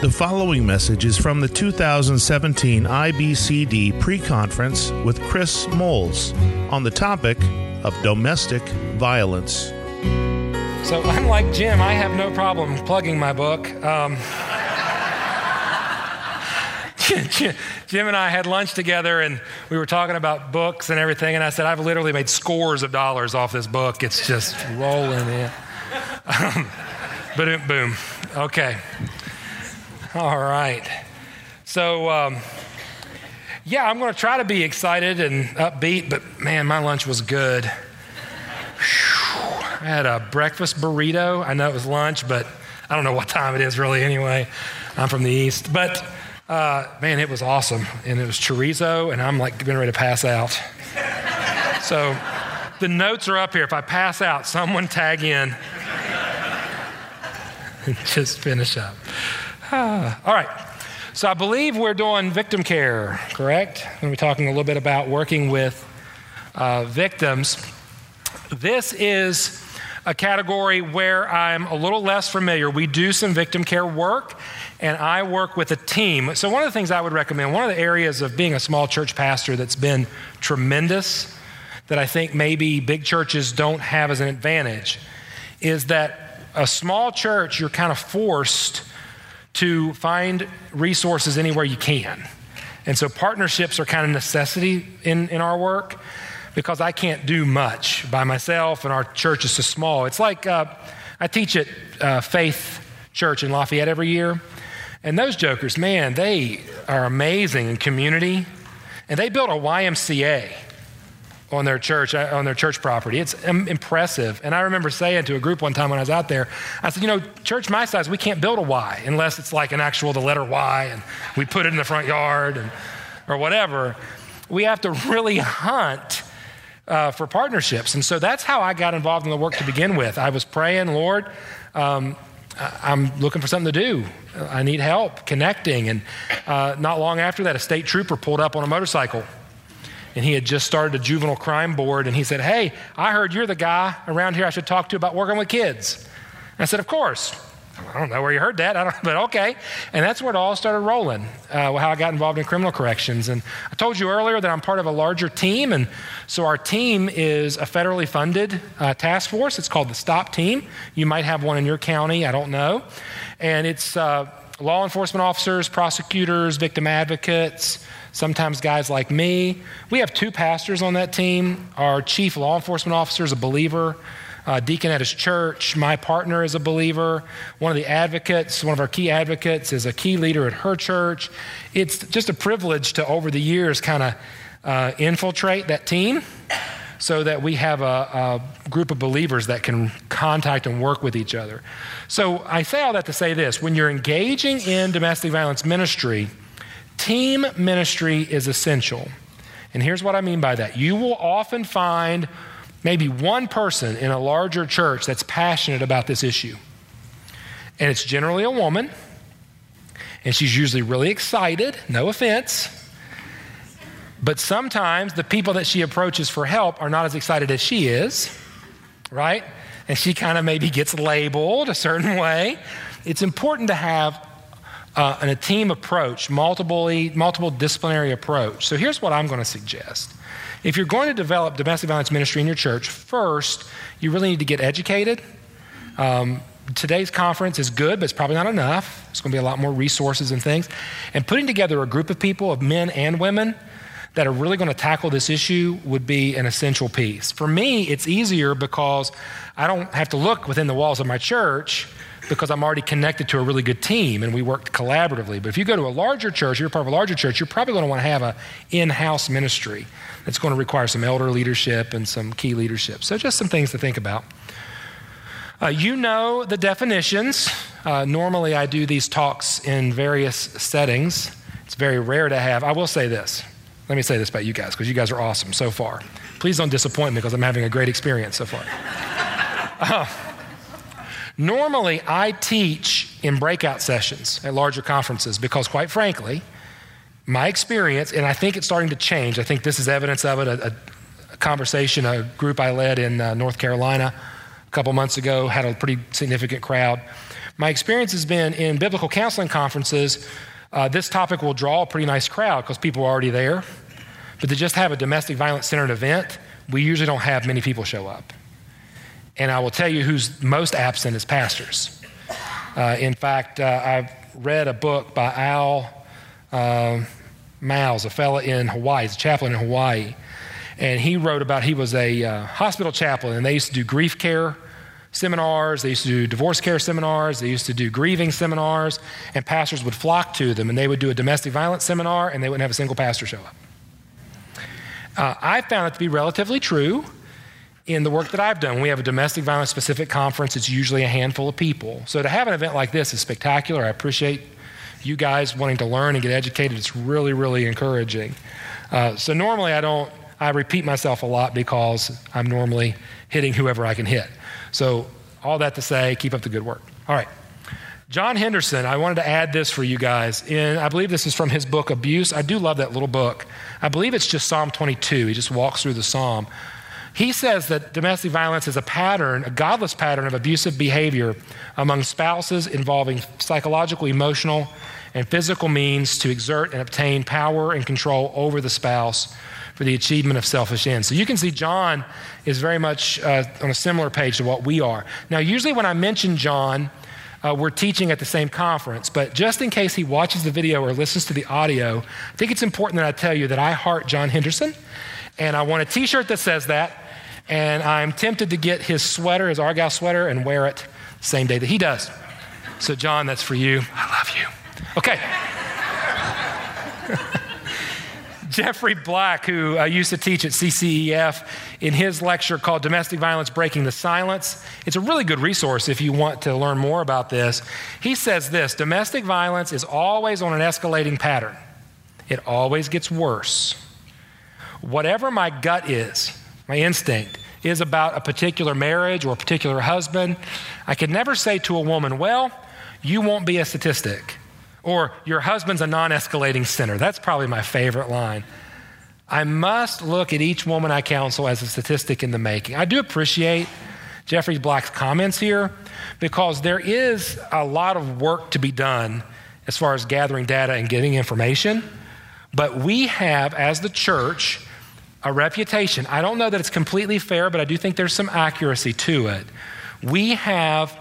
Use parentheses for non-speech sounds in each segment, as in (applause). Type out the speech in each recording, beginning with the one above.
The following message is from the 2017 IBCD pre conference with Chris Moles on the topic of domestic violence. So, (laughs) unlike Jim, I have no problem plugging my book. Um, (laughs) Jim and I had lunch together and we were talking about books and everything. And I said, I've literally made scores of dollars off this book. It's just rolling in. (laughs) Um, boom, boom. Okay. All right. So, um, yeah, I'm going to try to be excited and upbeat, but man, my lunch was good. I had a breakfast burrito. I know it was lunch, but I don't know what time it is really anyway. I'm from the East. But uh, man, it was awesome. And it was chorizo, and I'm like getting ready to pass out. so the notes are up here. If I pass out, someone tag in and (laughs) just finish up. (sighs) All right. So I believe we're doing victim care, correct? We're talking a little bit about working with uh, victims. This is a category where I'm a little less familiar. We do some victim care work, and I work with a team. So, one of the things I would recommend, one of the areas of being a small church pastor that's been tremendous, that I think maybe big churches don't have as an advantage, is that a small church, you're kind of forced to find resources anywhere you can. And so, partnerships are kind of necessity in, in our work because I can't do much by myself, and our church is so small. It's like uh, I teach at uh, Faith Church in Lafayette every year. And those jokers, man, they are amazing in community. And they built a YMCA on their church uh, on their church property. It's impressive. And I remember saying to a group one time when I was out there, I said, you know, church my size, we can't build a Y unless it's like an actual the letter Y and we put it in the front yard and or whatever. We have to really hunt uh, for partnerships. And so that's how I got involved in the work to begin with. I was praying, Lord, um, I'm looking for something to do. I need help connecting. And uh, not long after that, a state trooper pulled up on a motorcycle. And he had just started a juvenile crime board. And he said, Hey, I heard you're the guy around here I should talk to about working with kids. I said, Of course. I don't know where you heard that, (laughs) but okay. And that's where it all started rolling, uh, how I got involved in criminal corrections. And I told you earlier that I'm part of a larger team. And so our team is a federally funded uh, task force. It's called the STOP Team. You might have one in your county, I don't know. And it's uh, law enforcement officers, prosecutors, victim advocates, sometimes guys like me. We have two pastors on that team. Our chief law enforcement officer is a believer uh, deacon at his church. My partner is a believer. One of the advocates, one of our key advocates, is a key leader at her church. It's just a privilege to, over the years, kind of uh, infiltrate that team so that we have a, a, group of believers that can contact and work with each other. So I say all that to say this when you're engaging in domestic violence ministry, team ministry is essential. And here's what I mean by that you will often find maybe one person in a larger church that's passionate about this issue. And it's generally a woman, and she's usually really excited, no offense. But sometimes the people that she approaches for help are not as excited as she is, right? And she kind of maybe gets labeled a certain (laughs) way. It's important to have uh, an, a team approach, multiple, multiple disciplinary approach. So here's what I'm going to suggest if you're going to develop domestic violence ministry in your church, first, you really need to get educated. Um, today's conference is good, but it's probably not enough. It's going to be a lot more resources and things. And putting together a group of people, of men and women, that are really going to tackle this issue would be an essential piece. For me, it's easier because I don't have to look within the walls of my church because I'm already connected to a really good team and we work collaboratively. But if you go to a larger church, you're part of a larger church, you're probably going to want to have an in house ministry that's going to require some elder leadership and some key leadership. So, just some things to think about. Uh, you know the definitions. Uh, normally, I do these talks in various settings. It's very rare to have. I will say this. Let me say this about you guys, because you guys are awesome so far. Please don't disappoint me, because I'm having a great experience so far. (laughs) Uh, Normally, I teach in breakout sessions at larger conferences because, quite frankly, my experience, and I think it's starting to change, I think this is evidence of it. A, a conversation, a group I led in uh, North Carolina a couple months ago had a pretty significant crowd. My experience has been in biblical counseling conferences, uh, this topic will draw a pretty nice crowd because people are already there. But to just have a domestic violence centered event, we usually don't have many people show up. And I will tell you who's most absent is pastors. Uh, in fact, uh, I've read a book by Al uh, Miles, a fellow in Hawaii, he's a chaplain in Hawaii. And he wrote about he was a uh, hospital chaplain, and they used to do grief care seminars, they used to do divorce care seminars, they used to do grieving seminars, and pastors would flock to them, and they would do a domestic violence seminar, and they wouldn't have a single pastor show up. Uh, I found it to be relatively true in the work that I've done. We have a domestic violence specific conference, it's usually a handful of people. So to have an event like this is spectacular. I appreciate you guys wanting to learn and get educated. It's really, really encouraging. Uh, so normally I don't, I repeat myself a lot because I'm normally hitting whoever I can hit. So, all that to say, keep up the good work. All right. John Henderson, I wanted to add this for you guys. In, I believe this is from his book, Abuse. I do love that little book. I believe it's just Psalm 22. He just walks through the psalm. He says that domestic violence is a pattern, a godless pattern of abusive behavior among spouses involving psychological, emotional, and physical means to exert and obtain power and control over the spouse for the achievement of selfish ends. So you can see John is very much uh, on a similar page to what we are. Now, usually when I mention John, uh, we're teaching at the same conference, but just in case he watches the video or listens to the audio, I think it's important that I tell you that I heart John Henderson, and I want a t shirt that says that, and I'm tempted to get his sweater, his Argyle sweater, and wear it the same day that he does. So, John, that's for you. I love you. Okay. Jeffrey Black, who uh, used to teach at CCEF, in his lecture called Domestic Violence Breaking the Silence, it's a really good resource if you want to learn more about this. He says this domestic violence is always on an escalating pattern, it always gets worse. Whatever my gut is, my instinct, is about a particular marriage or a particular husband, I could never say to a woman, Well, you won't be a statistic. Or your husband's a non escalating sinner. That's probably my favorite line. I must look at each woman I counsel as a statistic in the making. I do appreciate Jeffrey Black's comments here because there is a lot of work to be done as far as gathering data and getting information. But we have, as the church, a reputation. I don't know that it's completely fair, but I do think there's some accuracy to it. We have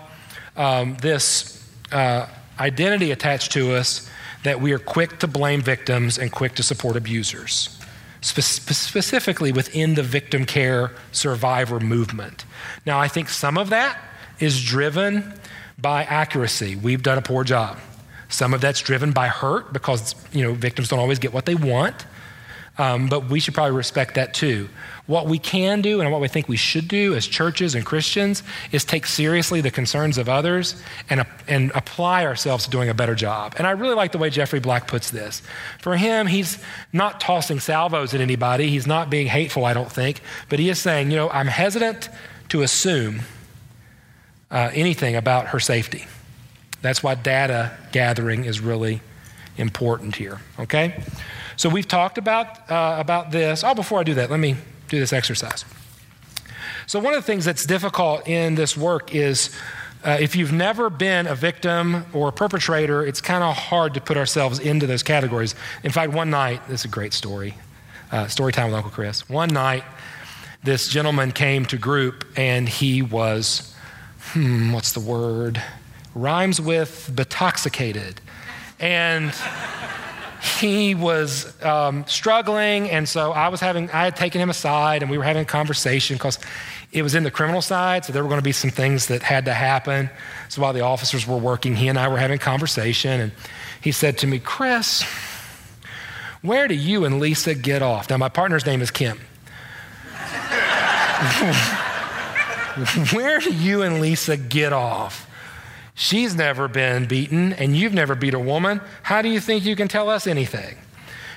um, this uh, identity attached to us that we are quick to blame victims and quick to support abusers, Spe- specifically within the victim care survivor movement. Now, I think some of that is driven by accuracy. We've done a poor job. Some of that's driven by hurt because you know victims don't always get what they want. Um, but we should probably respect that too. What we can do and what we think we should do as churches and Christians is take seriously the concerns of others and, and apply ourselves to doing a better job. And I really like the way Jeffrey Black puts this. For him, he's not tossing salvos at anybody, he's not being hateful, I don't think, but he is saying, you know, I'm hesitant to assume uh, anything about her safety. That's why data gathering is really important here, okay? So we've talked about, uh, about this. Oh, before I do that, let me do this exercise. So, one of the things that's difficult in this work is uh, if you've never been a victim or a perpetrator, it's kind of hard to put ourselves into those categories. In fact, one night, this is a great story, uh, story time with Uncle Chris. One night, this gentleman came to group and he was, hmm, what's the word? Rhymes with betoxicated. And he was um, struggling, and so I was having, I had taken him aside, and we were having a conversation because it was in the criminal side, so there were going to be some things that had to happen. So while the officers were working, he and I were having a conversation, and he said to me, Chris, where do you and Lisa get off? Now, my partner's name is Kim. (laughs) where do you and Lisa get off? She's never been beaten, and you've never beat a woman. How do you think you can tell us anything?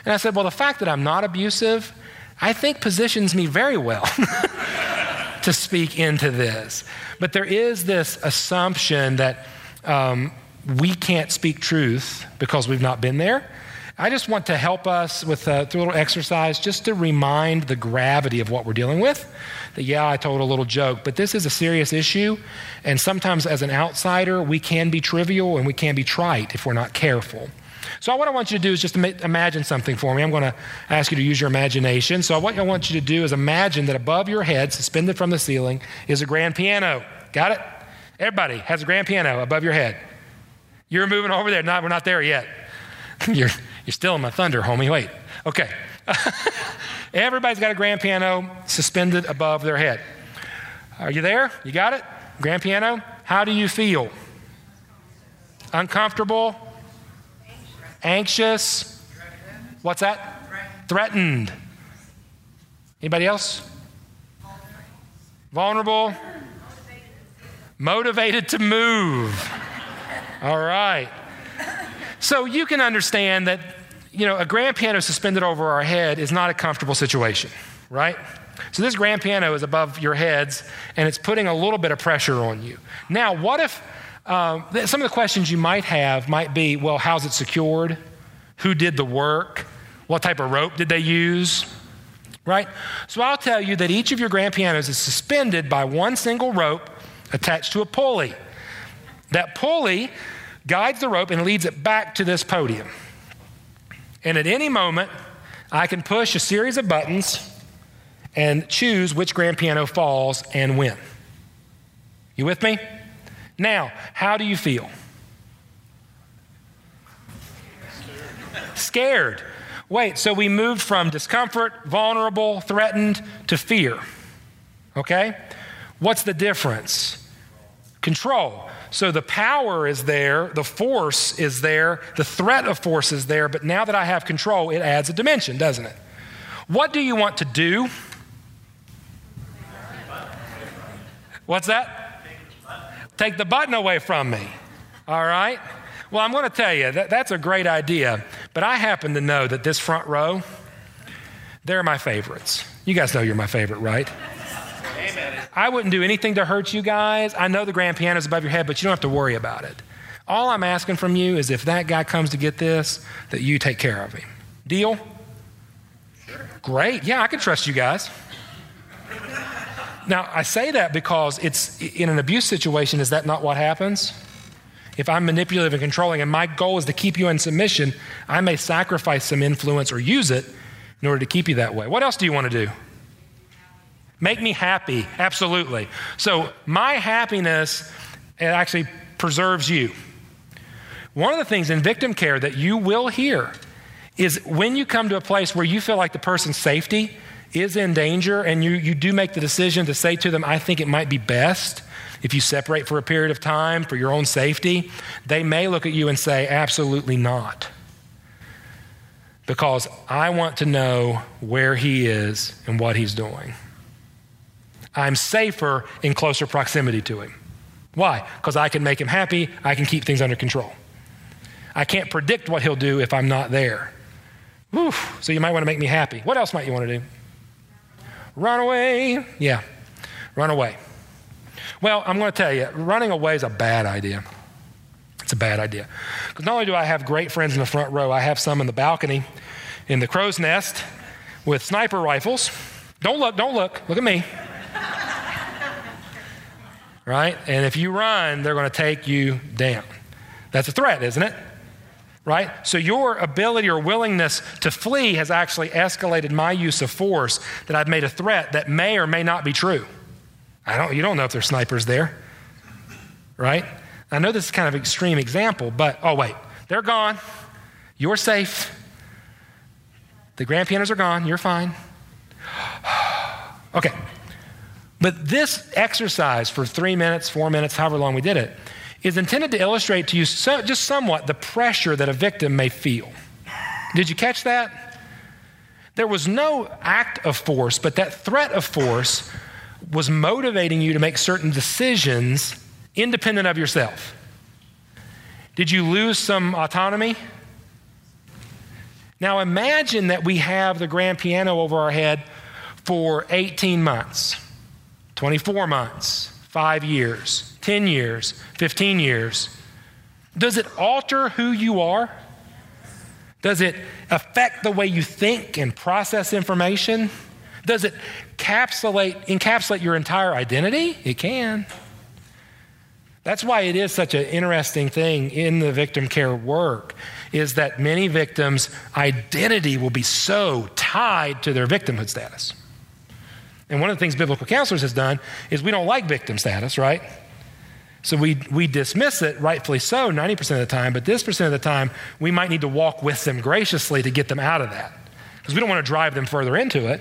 And I said, Well, the fact that I'm not abusive, I think positions me very well (laughs) to speak into this. But there is this assumption that um, we can't speak truth because we've not been there. I just want to help us with a, through a little exercise just to remind the gravity of what we're dealing with. That, yeah, I told a little joke, but this is a serious issue. And sometimes, as an outsider, we can be trivial and we can be trite if we're not careful. So, what I want you to do is just imagine something for me. I'm going to ask you to use your imagination. So, what I want you to do is imagine that above your head, suspended from the ceiling, is a grand piano. Got it? Everybody has a grand piano above your head. You're moving over there. Not, we're not there yet. (laughs) you're, you're still in my thunder, homie. Wait. Okay. (laughs) Everybody's got a grand piano suspended above their head. Are you there? You got it? Grand piano? How do you feel? Uncomfortable? Anxious? What's that? Threatened. Anybody else? Vulnerable? Motivated to move. All right. So you can understand that, you know, a grand piano suspended over our head is not a comfortable situation, right? So this grand piano is above your heads and it's putting a little bit of pressure on you. Now, what if um, some of the questions you might have might be well, how's it secured? Who did the work? What type of rope did they use? Right? So I'll tell you that each of your grand pianos is suspended by one single rope attached to a pulley. That pulley guides the rope and leads it back to this podium. And at any moment, I can push a series of buttons and choose which grand piano falls and when. You with me? Now, how do you feel? Scared. Wait, so we moved from discomfort, vulnerable, threatened to fear. Okay? What's the difference? Control. So the power is there, the force is there, the threat of force is there, but now that I have control, it adds a dimension, doesn't it? What do you want to do? What's that? Take the button away from me. All right? Well, I'm going to tell you, that, that's a great idea, but I happen to know that this front row, they're my favorites. You guys know you're my favorite, right? I wouldn't do anything to hurt you guys. I know the grand piano is above your head, but you don't have to worry about it. All I'm asking from you is if that guy comes to get this, that you take care of him. Deal? Sure. Great. Yeah, I can trust you guys. now, I say that because it's in an abuse situation, is that not what happens? If I'm manipulative and controlling and my goal is to keep you in submission, I may sacrifice some influence or use it in order to keep you that way. What else do you want to do? Make me happy, absolutely. So, my happiness actually preserves you. One of the things in victim care that you will hear is when you come to a place where you feel like the person's safety is in danger and you, you do make the decision to say to them, I think it might be best if you separate for a period of time for your own safety, they may look at you and say, Absolutely not. Because I want to know where he is and what he's doing. I'm safer in closer proximity to him. Why? Because I can make him happy, I can keep things under control. I can't predict what he'll do if I'm not there. Whew. So you might want to make me happy. What else might you want to do? Run away. Yeah, run away. Well, I'm going to tell you, running away is a bad idea. It's a bad idea. Because not only do I have great friends in the front row, I have some in the balcony in the crow's nest with sniper rifles. Don't look, don't look. Look at me right? And if you run, they're going to take you down. That's a threat, isn't it? Right? So your ability or willingness to flee has actually escalated my use of force that I've made a threat that may or may not be true. I don't, you don't know if there's snipers there, right? I know this is kind of an extreme example, but oh, wait, they're gone. You're safe. The grand pianos are gone. You're fine. (gasps) okay, but this exercise for three minutes, four minutes, however long we did it, is intended to illustrate to you so, just somewhat the pressure that a victim may feel. Did you catch that? There was no act of force, but that threat of force was motivating you to make certain decisions independent of yourself. Did you lose some autonomy? Now imagine that we have the grand piano over our head for 18 months. 24 months, five years, 10 years, 15 years. Does it alter who you are? Does it affect the way you think and process information? Does it encapsulate, encapsulate your entire identity? It can. That's why it is such an interesting thing in the victim care work is that many victims' identity will be so tied to their victimhood status. And one of the things biblical counselors has done is we don't like victim status, right? So we, we dismiss it, rightfully so, 90% of the time, but this percent of the time, we might need to walk with them graciously to get them out of that. Because we don't want to drive them further into it.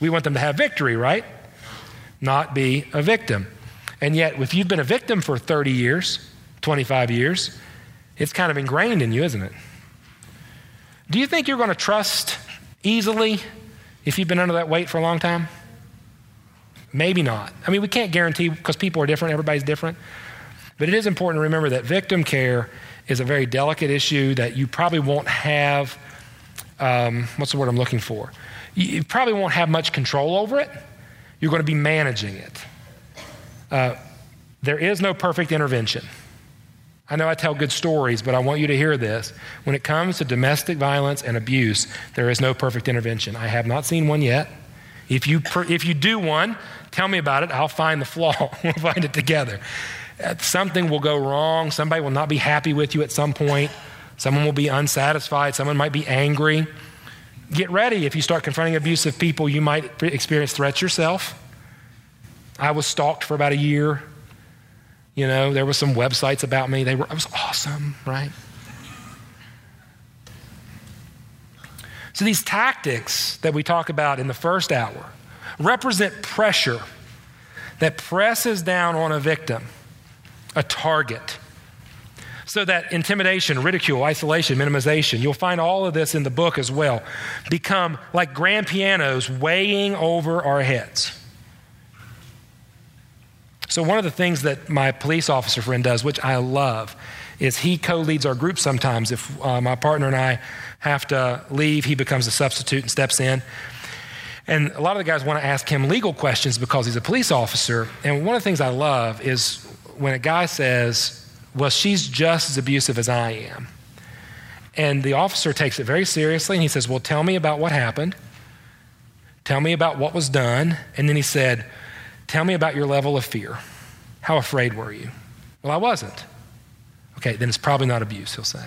We want them to have victory, right? Not be a victim. And yet, if you've been a victim for 30 years, 25 years, it's kind of ingrained in you, isn't it? Do you think you're going to trust easily if you've been under that weight for a long time? Maybe not. I mean, we can't guarantee because people are different, everybody's different. But it is important to remember that victim care is a very delicate issue that you probably won't have. Um, what's the word I'm looking for? You probably won't have much control over it. You're going to be managing it. Uh, there is no perfect intervention. I know I tell good stories, but I want you to hear this. When it comes to domestic violence and abuse, there is no perfect intervention. I have not seen one yet. If you, if you do one, tell me about it. I'll find the flaw. (laughs) we'll find it together. Uh, something will go wrong. Somebody will not be happy with you at some point. Someone will be unsatisfied. Someone might be angry. Get ready. If you start confronting abusive people, you might experience threats yourself. I was stalked for about a year. You know, there were some websites about me. They were, I was awesome, right? So these tactics that we talk about in the first hour represent pressure that presses down on a victim, a target. So that intimidation, ridicule, isolation, minimization, you'll find all of this in the book as well, become like grand pianos weighing over our heads. So, one of the things that my police officer friend does, which I love, is he co leads our group sometimes. If uh, my partner and I have to leave, he becomes a substitute and steps in. And a lot of the guys want to ask him legal questions because he's a police officer. And one of the things I love is when a guy says, Well, she's just as abusive as I am. And the officer takes it very seriously and he says, Well, tell me about what happened. Tell me about what was done. And then he said, Tell me about your level of fear. How afraid were you? Well, I wasn't. Okay, then it's probably not abuse, he'll say.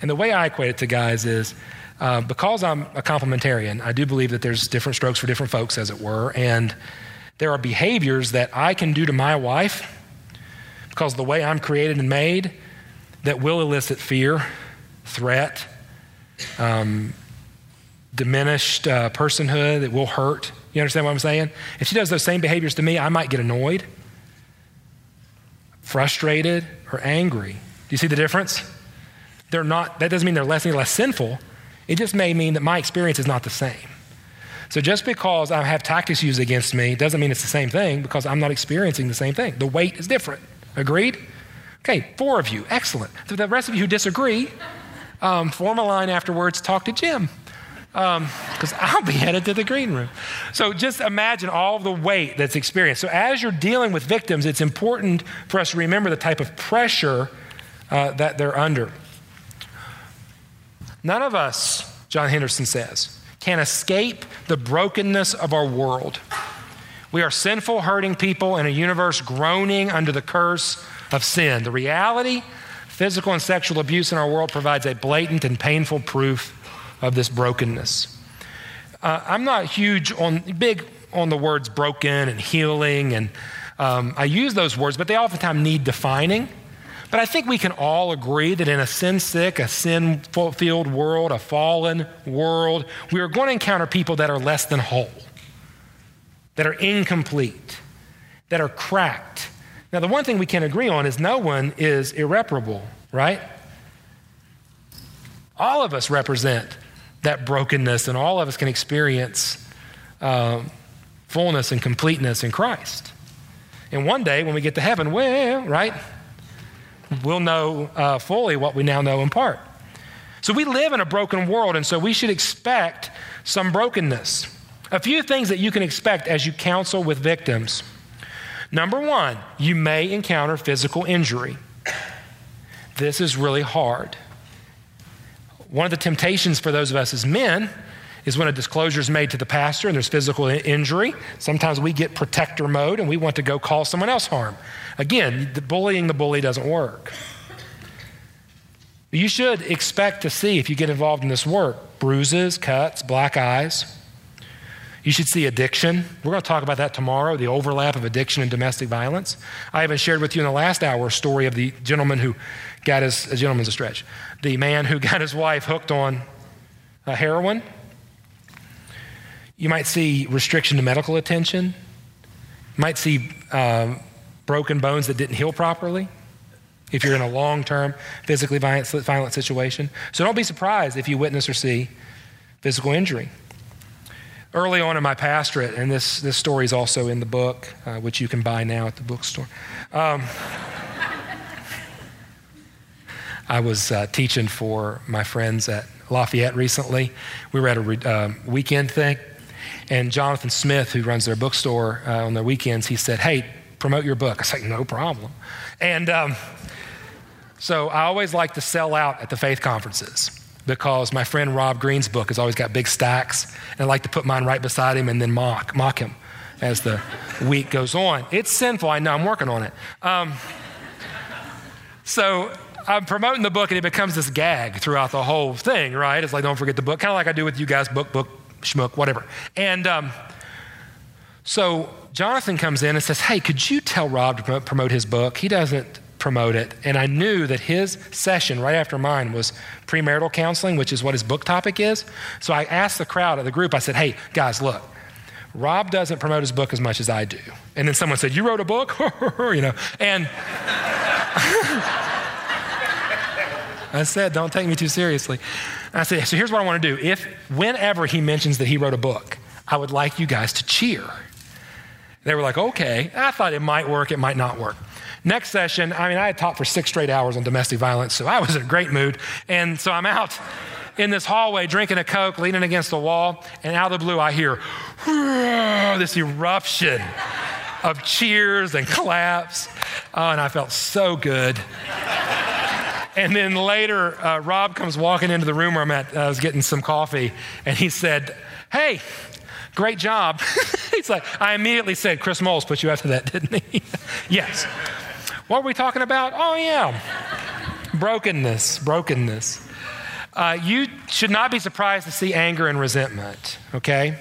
And the way I equate it to guys is uh, because I'm a complementarian, I do believe that there's different strokes for different folks, as it were. And there are behaviors that I can do to my wife because the way I'm created and made that will elicit fear, threat, um, diminished uh, personhood, that will hurt. You understand what I'm saying? If she does those same behaviors to me, I might get annoyed, frustrated, or angry. Do you see the difference? They're not, that doesn't mean they're less any less sinful. It just may mean that my experience is not the same. So just because I have tactics used against me doesn't mean it's the same thing because I'm not experiencing the same thing. The weight is different. Agreed? Okay, four of you. Excellent. The rest of you who disagree, um, form a line afterwards, talk to Jim because um, I'll be headed to the green room. So just imagine all the weight that's experienced. So as you're dealing with victims, it's important for us to remember the type of pressure uh, that they're under. None of us, John Henderson says, can escape the brokenness of our world. We are sinful, hurting people in a universe groaning under the curse of sin. The reality, physical and sexual abuse in our world provides a blatant and painful proof of this brokenness. Uh, I'm not huge on, big on the words broken and healing, and um, I use those words, but they oftentimes need defining. But I think we can all agree that in a sin sick, a sin filled world, a fallen world, we are going to encounter people that are less than whole, that are incomplete, that are cracked. Now, the one thing we can agree on is no one is irreparable, right? All of us represent that brokenness, and all of us can experience um, fullness and completeness in Christ. And one day when we get to heaven, well, right, we'll know uh, fully what we now know in part. So we live in a broken world, and so we should expect some brokenness. A few things that you can expect as you counsel with victims. Number one, you may encounter physical injury. This is really hard. One of the temptations for those of us as men is when a disclosure is made to the pastor and there's physical injury. Sometimes we get protector mode and we want to go call someone else harm. Again, the bullying the bully doesn't work. You should expect to see, if you get involved in this work, bruises, cuts, black eyes. You should see addiction. We're going to talk about that tomorrow the overlap of addiction and domestic violence. I even shared with you in the last hour a story of the gentleman who got his, a gentleman's a stretch, the man who got his wife hooked on a heroin. You might see restriction to medical attention. You might see uh, broken bones that didn't heal properly if you're in a long term physically violent, violent situation. So don't be surprised if you witness or see physical injury. Early on in my pastorate, and this, this story is also in the book, uh, which you can buy now at the bookstore. Um, (laughs) I was uh, teaching for my friends at Lafayette recently. We were at a re- uh, weekend thing, and Jonathan Smith, who runs their bookstore uh, on their weekends, he said, Hey, promote your book. I was like, No problem. And um, so I always like to sell out at the faith conferences because my friend Rob Green's book has always got big stacks, and I like to put mine right beside him and then mock, mock him as the (laughs) week goes on. It's sinful, I know, I'm working on it. Um, so I'm promoting the book, and it becomes this gag throughout the whole thing, right? It's like, don't forget the book, kind of like I do with you guys book, book, schmuck, whatever. And um, so Jonathan comes in and says, Hey, could you tell Rob to promote his book? He doesn't promote it. And I knew that his session right after mine was premarital counseling, which is what his book topic is. So I asked the crowd of the group, I said, hey, guys, look, Rob doesn't promote his book as much as I do. And then someone said, You wrote a book? (laughs) you know, and (laughs) I said, Don't take me too seriously. I said, So here's what I want to do. If, whenever he mentions that he wrote a book, I would like you guys to cheer. They were like, Okay. I thought it might work, it might not work. Next session, I mean, I had taught for six straight hours on domestic violence, so I was in a great mood. And so I'm out in this hallway drinking a Coke, leaning against the wall, and out of the blue, I hear this eruption of cheers and claps. Oh, and I felt so good. And then later, uh, Rob comes walking into the room where I'm at. I was getting some coffee, and he said, Hey, great job. (laughs) He's like, I immediately said, Chris Moles put you after that, didn't he? (laughs) yes. What were we talking about? Oh, yeah. brokenness, brokenness. Uh, you should not be surprised to see anger and resentment, okay?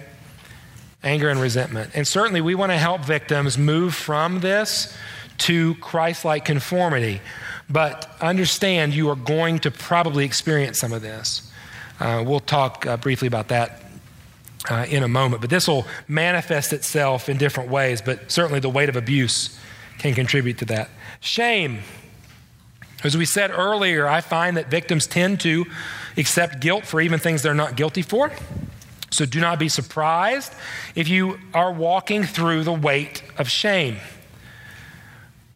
Anger and resentment. And certainly we want to help victims move from this to Christ like conformity. But understand you are going to probably experience some of this. Uh, we'll talk uh, briefly about that uh, in a moment. But this will manifest itself in different ways, but certainly the weight of abuse can contribute to that. Shame. As we said earlier, I find that victims tend to accept guilt for even things they're not guilty for. So do not be surprised if you are walking through the weight of shame.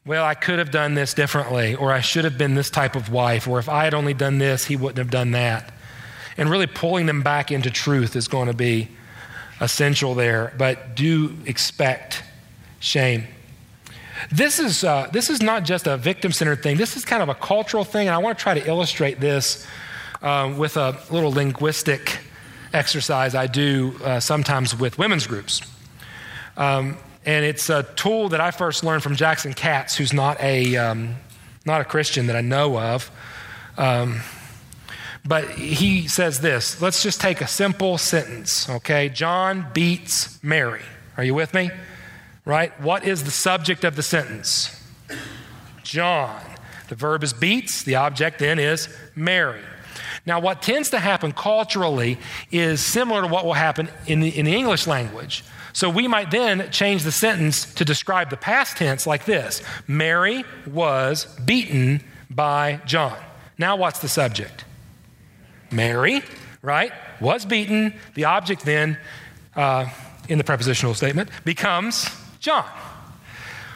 Well, I could have done this differently, or I should have been this type of wife, or if I had only done this, he wouldn't have done that. And really pulling them back into truth is going to be essential there. But do expect shame. This is, uh, this is not just a victim centered thing, this is kind of a cultural thing, and I want to try to illustrate this uh, with a little linguistic exercise I do uh, sometimes with women's groups. Um, and it's a tool that I first learned from Jackson Katz, who's not a, um, not a Christian that I know of. Um, but he says this let's just take a simple sentence, okay? John beats Mary. Are you with me? right? What is the subject of the sentence? John. The verb is beats, the object then is Mary. Now, what tends to happen culturally is similar to what will happen in the, in the English language. So we might then change the sentence to describe the past tense like this Mary was beaten by John. Now, what's the subject? Mary, right, was beaten. The object then, uh, in the prepositional statement, becomes John.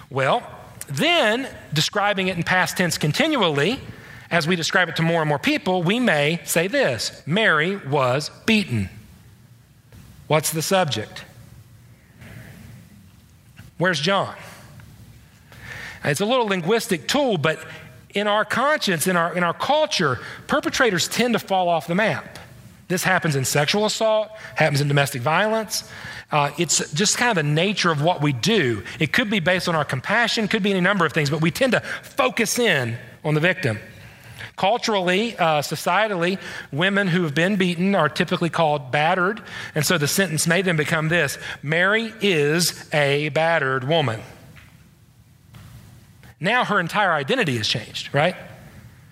Well, then, describing it in past tense continually, as we describe it to more and more people, we may say this Mary was beaten. What's the subject? Where's John? It's a little linguistic tool, but in our conscience, in our, in our culture, perpetrators tend to fall off the map. This happens in sexual assault, happens in domestic violence. Uh, it's just kind of the nature of what we do. It could be based on our compassion, could be any number of things, but we tend to focus in on the victim. Culturally, uh, societally, women who have been beaten are typically called battered, and so the sentence made them become this Mary is a battered woman. Now her entire identity has changed, right?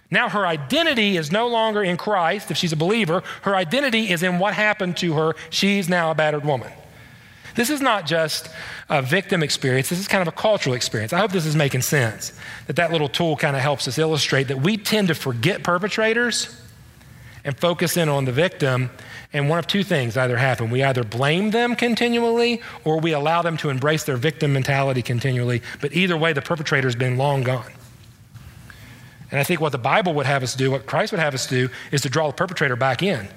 Now her identity is no longer in Christ if she's a believer. Her identity is in what happened to her. She's now a battered woman. This is not just a victim experience, this is kind of a cultural experience. I hope this is making sense. That that little tool kind of helps us illustrate that we tend to forget perpetrators and focus in on the victim. And one of two things either happen. We either blame them continually or we allow them to embrace their victim mentality continually. But either way, the perpetrator's been long gone. And I think what the Bible would have us do, what Christ would have us do, is to draw the perpetrator back in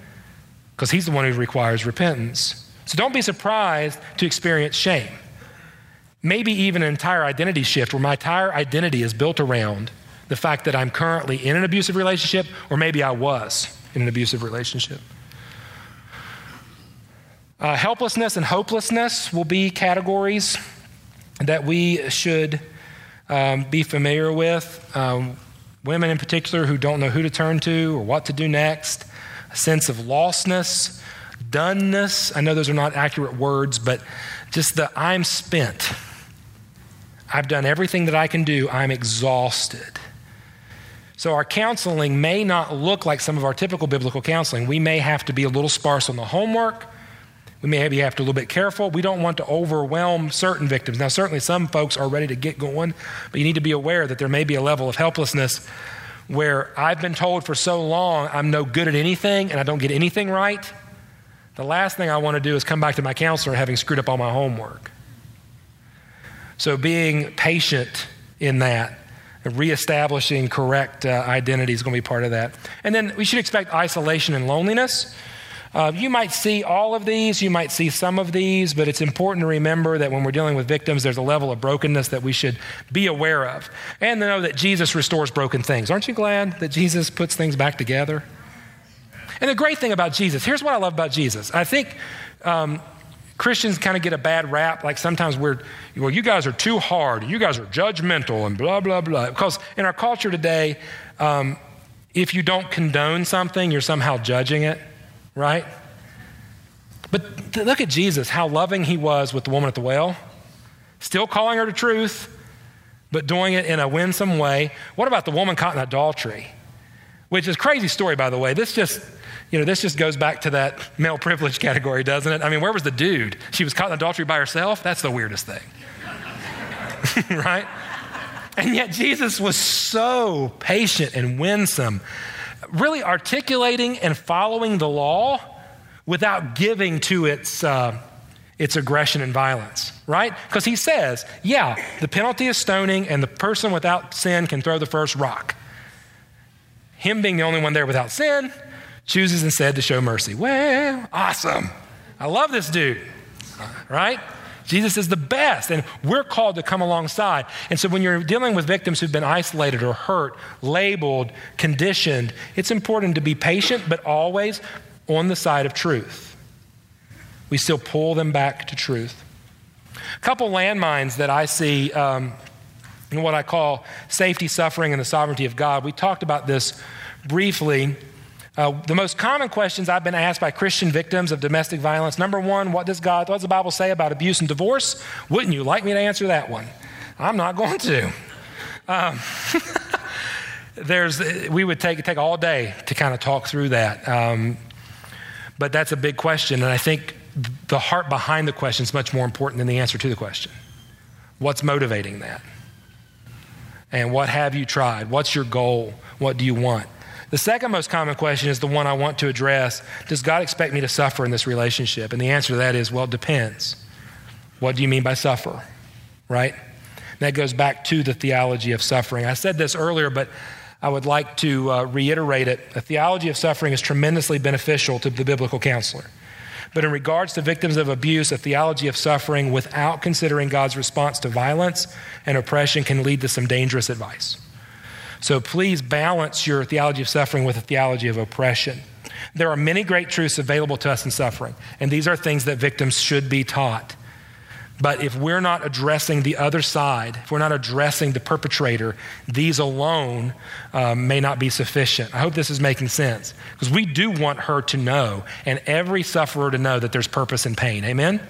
because he's the one who requires repentance. So don't be surprised to experience shame. Maybe even an entire identity shift where my entire identity is built around the fact that I'm currently in an abusive relationship, or maybe I was in an abusive relationship. Uh, helplessness and hopelessness will be categories that we should um, be familiar with. Um, women, in particular, who don't know who to turn to or what to do next, a sense of lostness, doneness. I know those are not accurate words, but just the I'm spent. I've done everything that I can do. I'm exhausted. So, our counseling may not look like some of our typical biblical counseling. We may have to be a little sparse on the homework. We may have to be a little bit careful. We don't want to overwhelm certain victims. Now, certainly some folks are ready to get going, but you need to be aware that there may be a level of helplessness where I've been told for so long I'm no good at anything and I don't get anything right. The last thing I want to do is come back to my counselor having screwed up all my homework. So, being patient in that, reestablishing correct uh, identity is going to be part of that. And then we should expect isolation and loneliness. Uh, you might see all of these, you might see some of these, but it's important to remember that when we're dealing with victims, there's a level of brokenness that we should be aware of. And to know that Jesus restores broken things. Aren't you glad that Jesus puts things back together? And the great thing about Jesus, here's what I love about Jesus. I think um, Christians kind of get a bad rap. Like sometimes we're, well, you guys are too hard, you guys are judgmental, and blah, blah, blah. Because in our culture today, um, if you don't condone something, you're somehow judging it, right? But th- look at Jesus, how loving he was with the woman at the well, still calling her to truth, but doing it in a winsome way. What about the woman caught in adultery? Which is crazy story, by the way. This just you know, this just goes back to that male privilege category, doesn't it? I mean, where was the dude? She was caught in adultery by herself? That's the weirdest thing. (laughs) right? And yet Jesus was so patient and winsome, really articulating and following the law without giving to its, uh, its aggression and violence, right? Because he says, yeah, the penalty is stoning, and the person without sin can throw the first rock. Him being the only one there without sin, chooses instead to show mercy. Well, awesome. I love this dude, right? Jesus is the best, and we're called to come alongside. And so, when you're dealing with victims who've been isolated or hurt, labeled, conditioned, it's important to be patient, but always on the side of truth. We still pull them back to truth. A couple landmines that I see um, in what I call safety, suffering, and the sovereignty of God. We talked about this briefly uh, the most common questions I've been asked by Christian victims of domestic violence number one, what does God, what does the Bible say about abuse and divorce? Wouldn't you like me to answer that one? I'm not going to. Um, (laughs) there's, we would take, take all day to kind of talk through that. Um, but that's a big question, and I think the heart behind the question is much more important than the answer to the question. What's motivating that? And what have you tried? What's your goal? What do you want? The second most common question is the one I want to address Does God expect me to suffer in this relationship? And the answer to that is, well, it depends. What do you mean by suffer? Right? that goes back to the theology of suffering. I said this earlier, but I would like to uh, reiterate it. A theology of suffering is tremendously beneficial to the biblical counselor. But in regards to victims of abuse, a theology of suffering without considering God's response to violence and oppression can lead to some dangerous advice. So please balance your theology of suffering with a theology of oppression. There are many great truths available to us in suffering, and these are things that victims should be taught. But if we're not addressing the other side, if we're not addressing the perpetrator, these alone um, may not be sufficient. I hope this is making sense because we do want her to know and every sufferer to know that there's purpose in pain. Amen?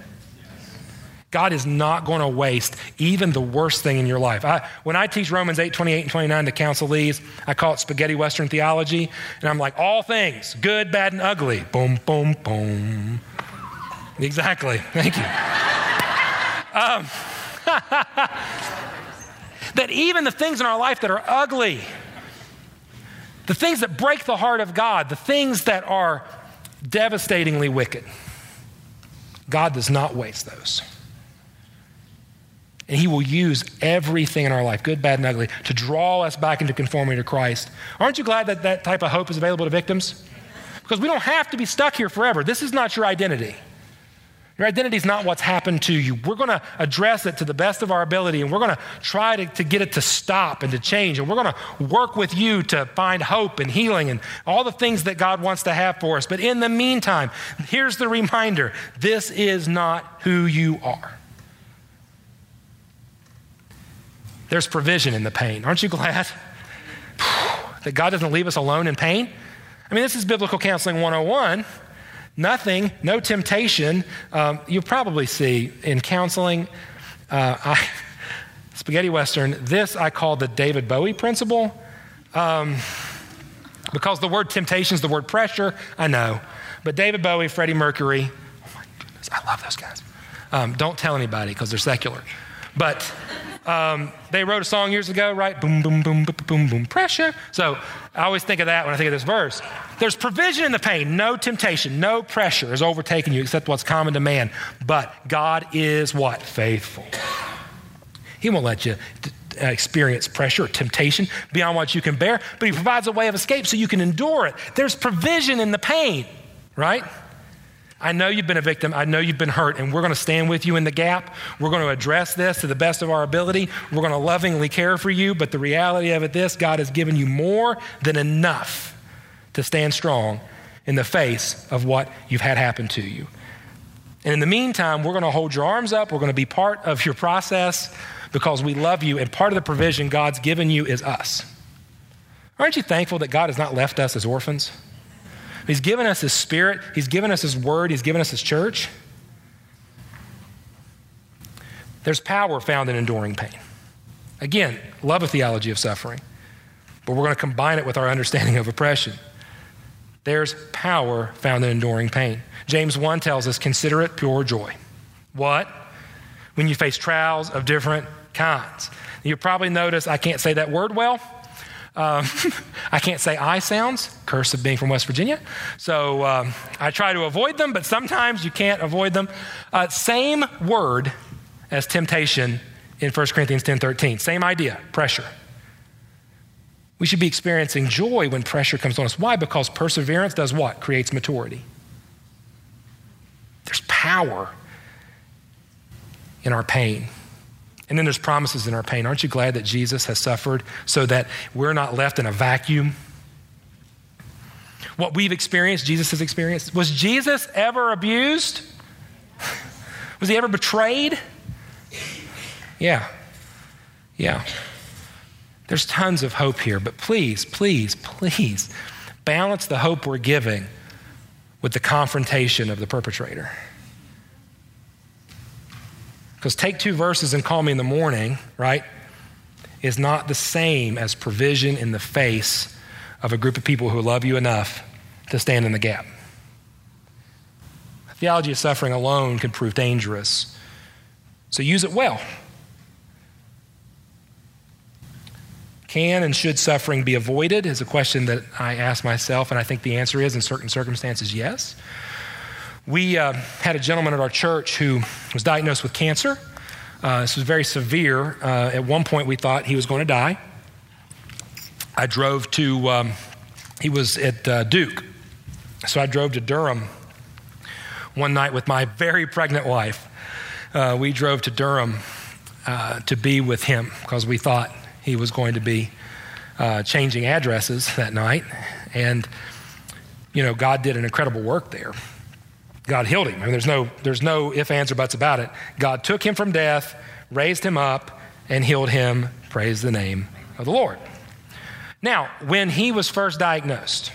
God is not going to waste even the worst thing in your life. I, when I teach Romans 8, 28, and 29 to counselees, I call it spaghetti Western theology. And I'm like, all things, good, bad, and ugly. Boom, boom, boom. Exactly. Thank you. Um, (laughs) that even the things in our life that are ugly, the things that break the heart of God, the things that are devastatingly wicked, God does not waste those. And He will use everything in our life, good, bad, and ugly, to draw us back into conformity to Christ. Aren't you glad that that type of hope is available to victims? Because we don't have to be stuck here forever. This is not your identity. Your identity is not what's happened to you. We're going to address it to the best of our ability, and we're going to try to, to get it to stop and to change. And we're going to work with you to find hope and healing and all the things that God wants to have for us. But in the meantime, here's the reminder this is not who you are. There's provision in the pain. Aren't you glad (sighs) that God doesn't leave us alone in pain? I mean, this is Biblical Counseling 101 nothing, no temptation. Um, you'll probably see in counseling, uh, I, (laughs) spaghetti Western, this I call the David Bowie principle. Um, because the word temptation is the word pressure, I know. But David Bowie, Freddie Mercury, oh my goodness, I love those guys. Um, don't tell anybody because they're secular. But um, they wrote a song years ago, right? Boom, boom, boom, boom, boom, boom, pressure. So I always think of that when I think of this verse. There's provision in the pain, no temptation, no pressure is overtaking you except what's common to man. But God is what? Faithful. He won't let you uh, experience pressure or temptation beyond what you can bear, but He provides a way of escape so you can endure it. There's provision in the pain, right? I know you've been a victim. I know you've been hurt, and we're going to stand with you in the gap. We're going to address this to the best of our ability. We're going to lovingly care for you. But the reality of it this God has given you more than enough to stand strong in the face of what you've had happen to you. And in the meantime, we're going to hold your arms up. We're going to be part of your process because we love you. And part of the provision God's given you is us. Aren't you thankful that God has not left us as orphans? He's given us His Spirit, He's given us His Word, He's given us His church. There's power found in enduring pain. Again, love a theology of suffering, but we're going to combine it with our understanding of oppression. There's power found in enduring pain. James 1 tells us, consider it pure joy. What? When you face trials of different kinds. You probably notice I can't say that word well. Um, (laughs) I can't say I sounds, curse of being from West Virginia. So um, I try to avoid them, but sometimes you can't avoid them. Uh, same word as temptation in 1 Corinthians 10 13. Same idea, pressure. We should be experiencing joy when pressure comes on us. Why? Because perseverance does what? Creates maturity. There's power in our pain. And then there's promises in our pain. Aren't you glad that Jesus has suffered so that we're not left in a vacuum? What we've experienced, Jesus has experienced. Was Jesus ever abused? (laughs) Was he ever betrayed? Yeah. Yeah. There's tons of hope here, but please, please, please balance the hope we're giving with the confrontation of the perpetrator. Because take two verses and call me in the morning, right, is not the same as provision in the face of a group of people who love you enough to stand in the gap. Theology of suffering alone can prove dangerous. So use it well. Can and should suffering be avoided is a question that I ask myself, and I think the answer is in certain circumstances, yes. We uh, had a gentleman at our church who was diagnosed with cancer. Uh, this was very severe. Uh, at one point, we thought he was going to die. I drove to, um, he was at uh, Duke. So I drove to Durham one night with my very pregnant wife. Uh, we drove to Durham uh, to be with him because we thought he was going to be changing addresses that night. And, you know, God did an incredible work there. God healed him. I mean, there's no, there's no if, ands, or buts about it. God took him from death, raised him up, and healed him. Praise the name of the Lord. Now, when he was first diagnosed,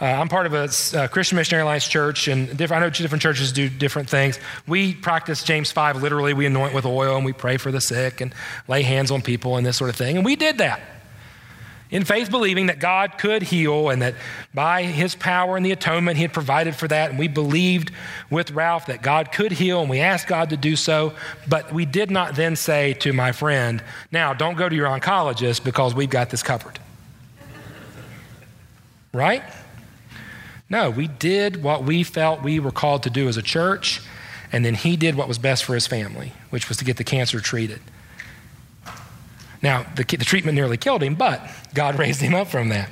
uh, I'm part of a uh, Christian Missionary Alliance church, and different, I know different churches do different things. We practice James 5 literally. We anoint with oil and we pray for the sick and lay hands on people and this sort of thing. And we did that in faith, believing that God could heal and that by his power and the atonement, he had provided for that. And we believed with Ralph that God could heal, and we asked God to do so. But we did not then say to my friend, Now, don't go to your oncologist because we've got this covered. right? No, we did what we felt we were called to do as a church, and then he did what was best for his family, which was to get the cancer treated. Now, the, the treatment nearly killed him, but God (laughs) raised him up from that.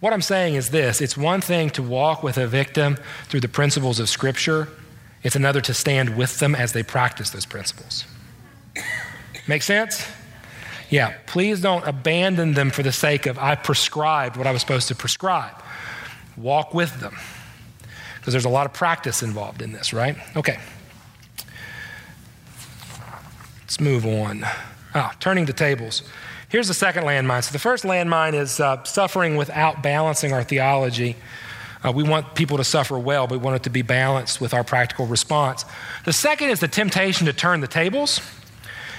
What I'm saying is this it's one thing to walk with a victim through the principles of Scripture, it's another to stand with them as they practice those principles. Make sense? Yeah, please don't abandon them for the sake of I prescribed what I was supposed to prescribe. Walk with them. Because there's a lot of practice involved in this, right? Okay. Let's move on. Ah, turning the tables. Here's the second landmine. So the first landmine is uh, suffering without balancing our theology. Uh, we want people to suffer well, but we want it to be balanced with our practical response. The second is the temptation to turn the tables.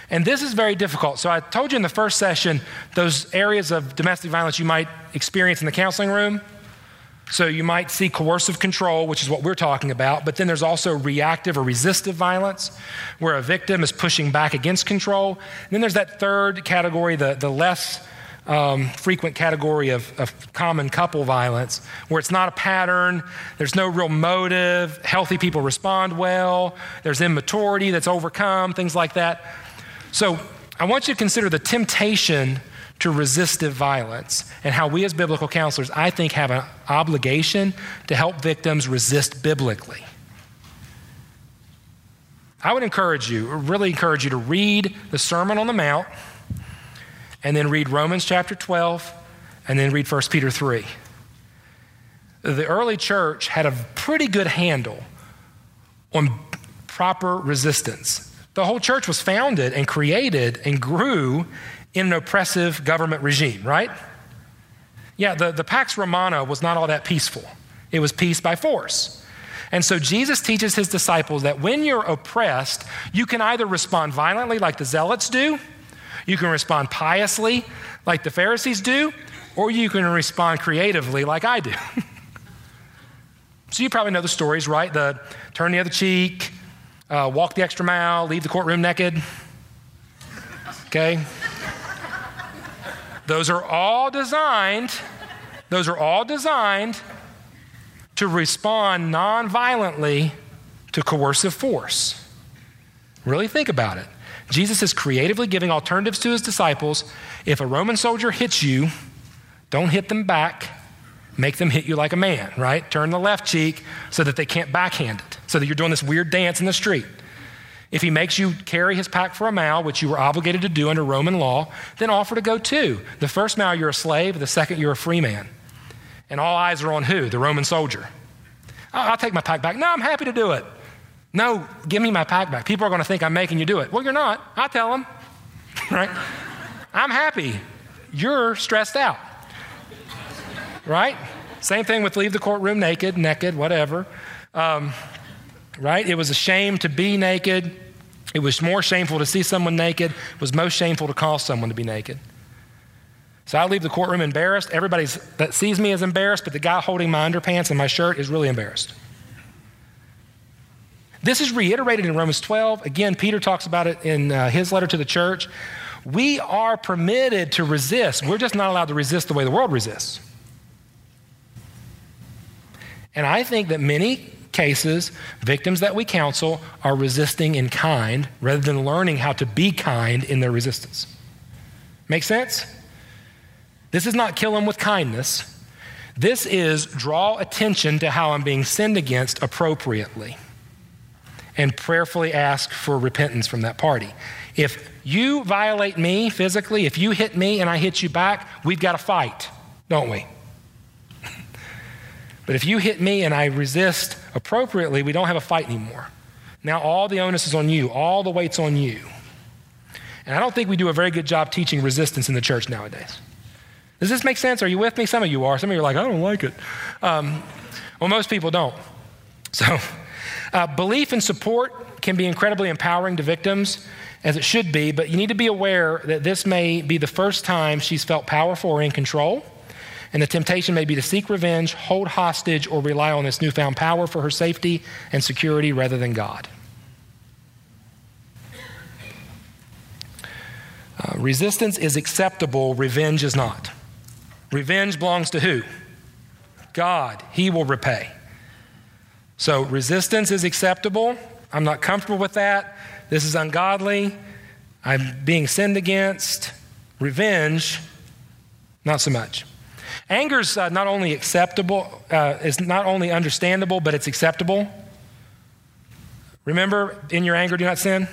And this is very difficult. So I told you in the first session those areas of domestic violence you might experience in the counseling room. So you might see coercive control, which is what we're talking about, but then there's also reactive or resistive violence, where a victim is pushing back against control. And then there's that third category, the, the less um, frequent category of, of common couple violence, where it's not a pattern, there's no real motive, healthy people respond well, there's immaturity that's overcome, things like that. So I want you to consider the temptation to resistive violence and how we as biblical counselors, I think, have an obligation to help victims resist biblically. I would encourage you, really encourage you to read the Sermon on the Mount and then read Romans chapter 12 and then read 1 Peter 3. The early church had a pretty good handle on proper resistance. The whole church was founded and created and grew in an oppressive government regime, right? Yeah, the, the Pax Romana was not all that peaceful. It was peace by force. And so Jesus teaches his disciples that when you're oppressed, you can either respond violently like the zealots do, you can respond piously like the Pharisees do, or you can respond creatively like I do. (laughs) so you probably know the stories, right? The turn the other cheek, uh, walk the extra mile, leave the courtroom naked. Okay? Those are all designed, those are all designed to respond non-violently to coercive force. Really think about it. Jesus is creatively giving alternatives to his disciples. If a Roman soldier hits you, don't hit them back. Make them hit you like a man, right? Turn the left cheek so that they can't backhand it, so that you're doing this weird dance in the street. If he makes you carry his pack for a mile, which you were obligated to do under Roman law, then offer to go too. The first mile, you're a slave. The second, you're a free man. And all eyes are on who? The Roman soldier. I'll take my pack back. No, I'm happy to do it. No, give me my pack back. People are going to think I'm making you do it. Well, you're not. I tell them, (laughs) right? I'm happy. You're stressed out, right? Same thing with leave the courtroom naked, naked, whatever. Um, right? It was a shame to be naked. It was more shameful to see someone naked. It was most shameful to cause someone to be naked. So I leave the courtroom embarrassed. Everybody that sees me is embarrassed, but the guy holding my underpants and my shirt is really embarrassed. This is reiterated in Romans 12. Again, Peter talks about it in uh, his letter to the church. We are permitted to resist. We're just not allowed to resist the way the world resists. And I think that many cases, victims that we counsel are resisting in kind rather than learning how to be kind in their resistance. Make sense? This is not kill them with kindness. This is draw attention to how I'm being sinned against appropriately. and prayerfully ask for repentance from that party. If you violate me physically, if you hit me and I hit you back, we've got to fight, don't we? (laughs) but if you hit me and I resist appropriately, we don't have a fight anymore. Now all the onus is on you, all the weight's on you. And I don't think we do a very good job teaching resistance in the church nowadays. Does this make sense? Are you with me? Some of you are. Some of you are like, I don't like it. Um, well, most people don't. So, (laughs) uh, belief and support can be incredibly empowering to victims, as it should be, but you need to be aware that this may be the first time she's felt powerful or in control. And the temptation may be to seek revenge, hold hostage, or rely on this newfound power for her safety and security rather than God. Uh, resistance is acceptable, revenge is not. Revenge belongs to who? God. He will repay. So resistance is acceptable. I'm not comfortable with that. This is ungodly. I'm being sinned against. Revenge, not so much. Anger is uh, not only acceptable, uh, not only understandable, but it's acceptable. Remember, in your anger, do not sin.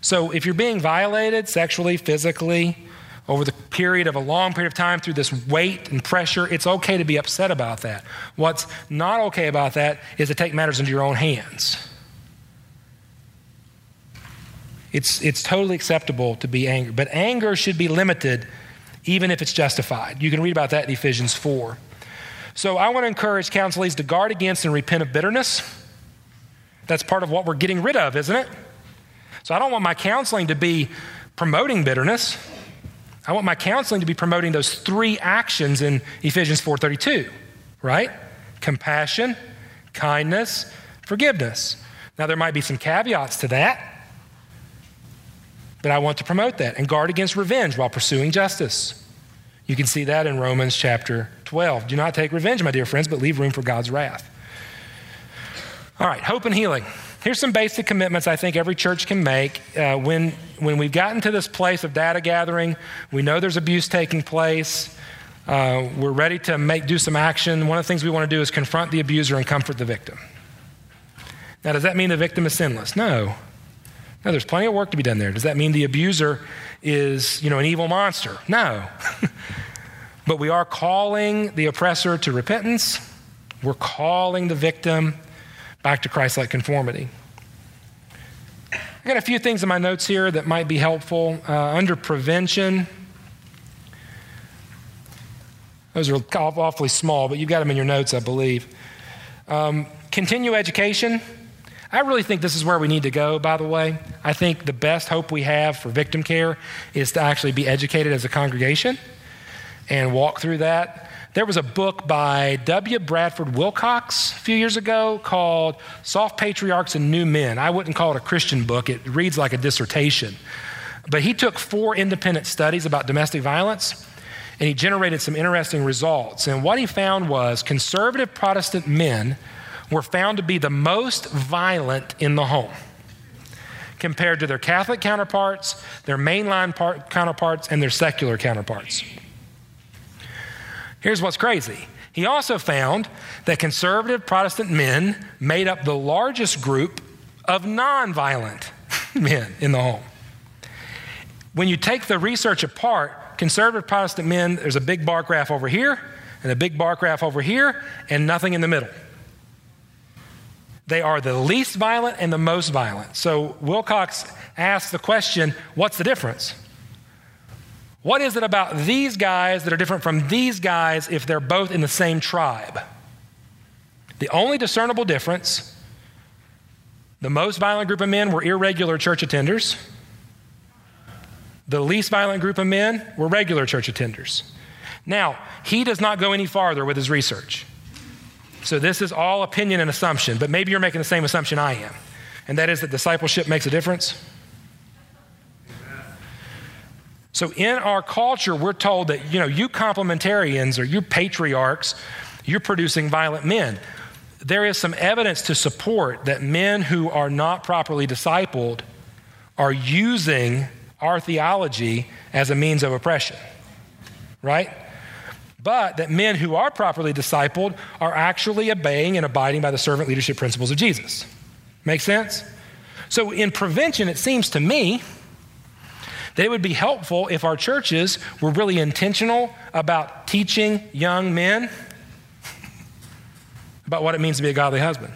So if you're being violated sexually, physically, over the period of a long period of time through this weight and pressure, it's okay to be upset about that. What's not okay about that is to take matters into your own hands. It's, it's totally acceptable to be angry, but anger should be limited even if it's justified. You can read about that in Ephesians 4. So I want to encourage counselees to guard against and repent of bitterness. That's part of what we're getting rid of, isn't it? So I don't want my counseling to be promoting bitterness. I want my counseling to be promoting those three actions in Ephesians 4:32, right? Compassion, kindness, forgiveness. Now there might be some caveats to that. But I want to promote that and guard against revenge while pursuing justice. You can see that in Romans chapter 12. Do not take revenge, my dear friends, but leave room for God's wrath. All right, hope and healing. Here's some basic commitments I think every church can make. Uh, when, when we've gotten to this place of data gathering, we know there's abuse taking place. Uh, we're ready to make, do some action. One of the things we want to do is confront the abuser and comfort the victim. Now, does that mean the victim is sinless? No. No, there's plenty of work to be done there. Does that mean the abuser is, you know, an evil monster? No. (laughs) but we are calling the oppressor to repentance. We're calling the victim back to Christ like conformity. I got a few things in my notes here that might be helpful. Uh, under prevention, those are awfully small, but you've got them in your notes, I believe. Um, continue education. I really think this is where we need to go, by the way. I think the best hope we have for victim care is to actually be educated as a congregation and walk through that. There was a book by W. Bradford Wilcox a few years ago called Soft Patriarchs and New Men. I wouldn't call it a Christian book, it reads like a dissertation. But he took four independent studies about domestic violence and he generated some interesting results. And what he found was conservative Protestant men were found to be the most violent in the home compared to their Catholic counterparts, their mainline part, counterparts, and their secular counterparts. Here's what's crazy. He also found that conservative Protestant men made up the largest group of nonviolent (laughs) men in the home. When you take the research apart, conservative Protestant men, there's a big bar graph over here, and a big bar graph over here, and nothing in the middle. They are the least violent and the most violent. So Wilcox asked the question what's the difference? What is it about these guys that are different from these guys if they're both in the same tribe? The only discernible difference the most violent group of men were irregular church attenders. The least violent group of men were regular church attenders. Now, he does not go any farther with his research. So this is all opinion and assumption, but maybe you're making the same assumption I am, and that is that discipleship makes a difference. So in our culture, we're told that, you know, you complementarians or you patriarchs, you're producing violent men. There is some evidence to support that men who are not properly discipled are using our theology as a means of oppression. Right? But that men who are properly discipled are actually obeying and abiding by the servant leadership principles of Jesus. Make sense? So, in prevention, it seems to me that it would be helpful if our churches were really intentional about teaching young men about what it means to be a godly husband.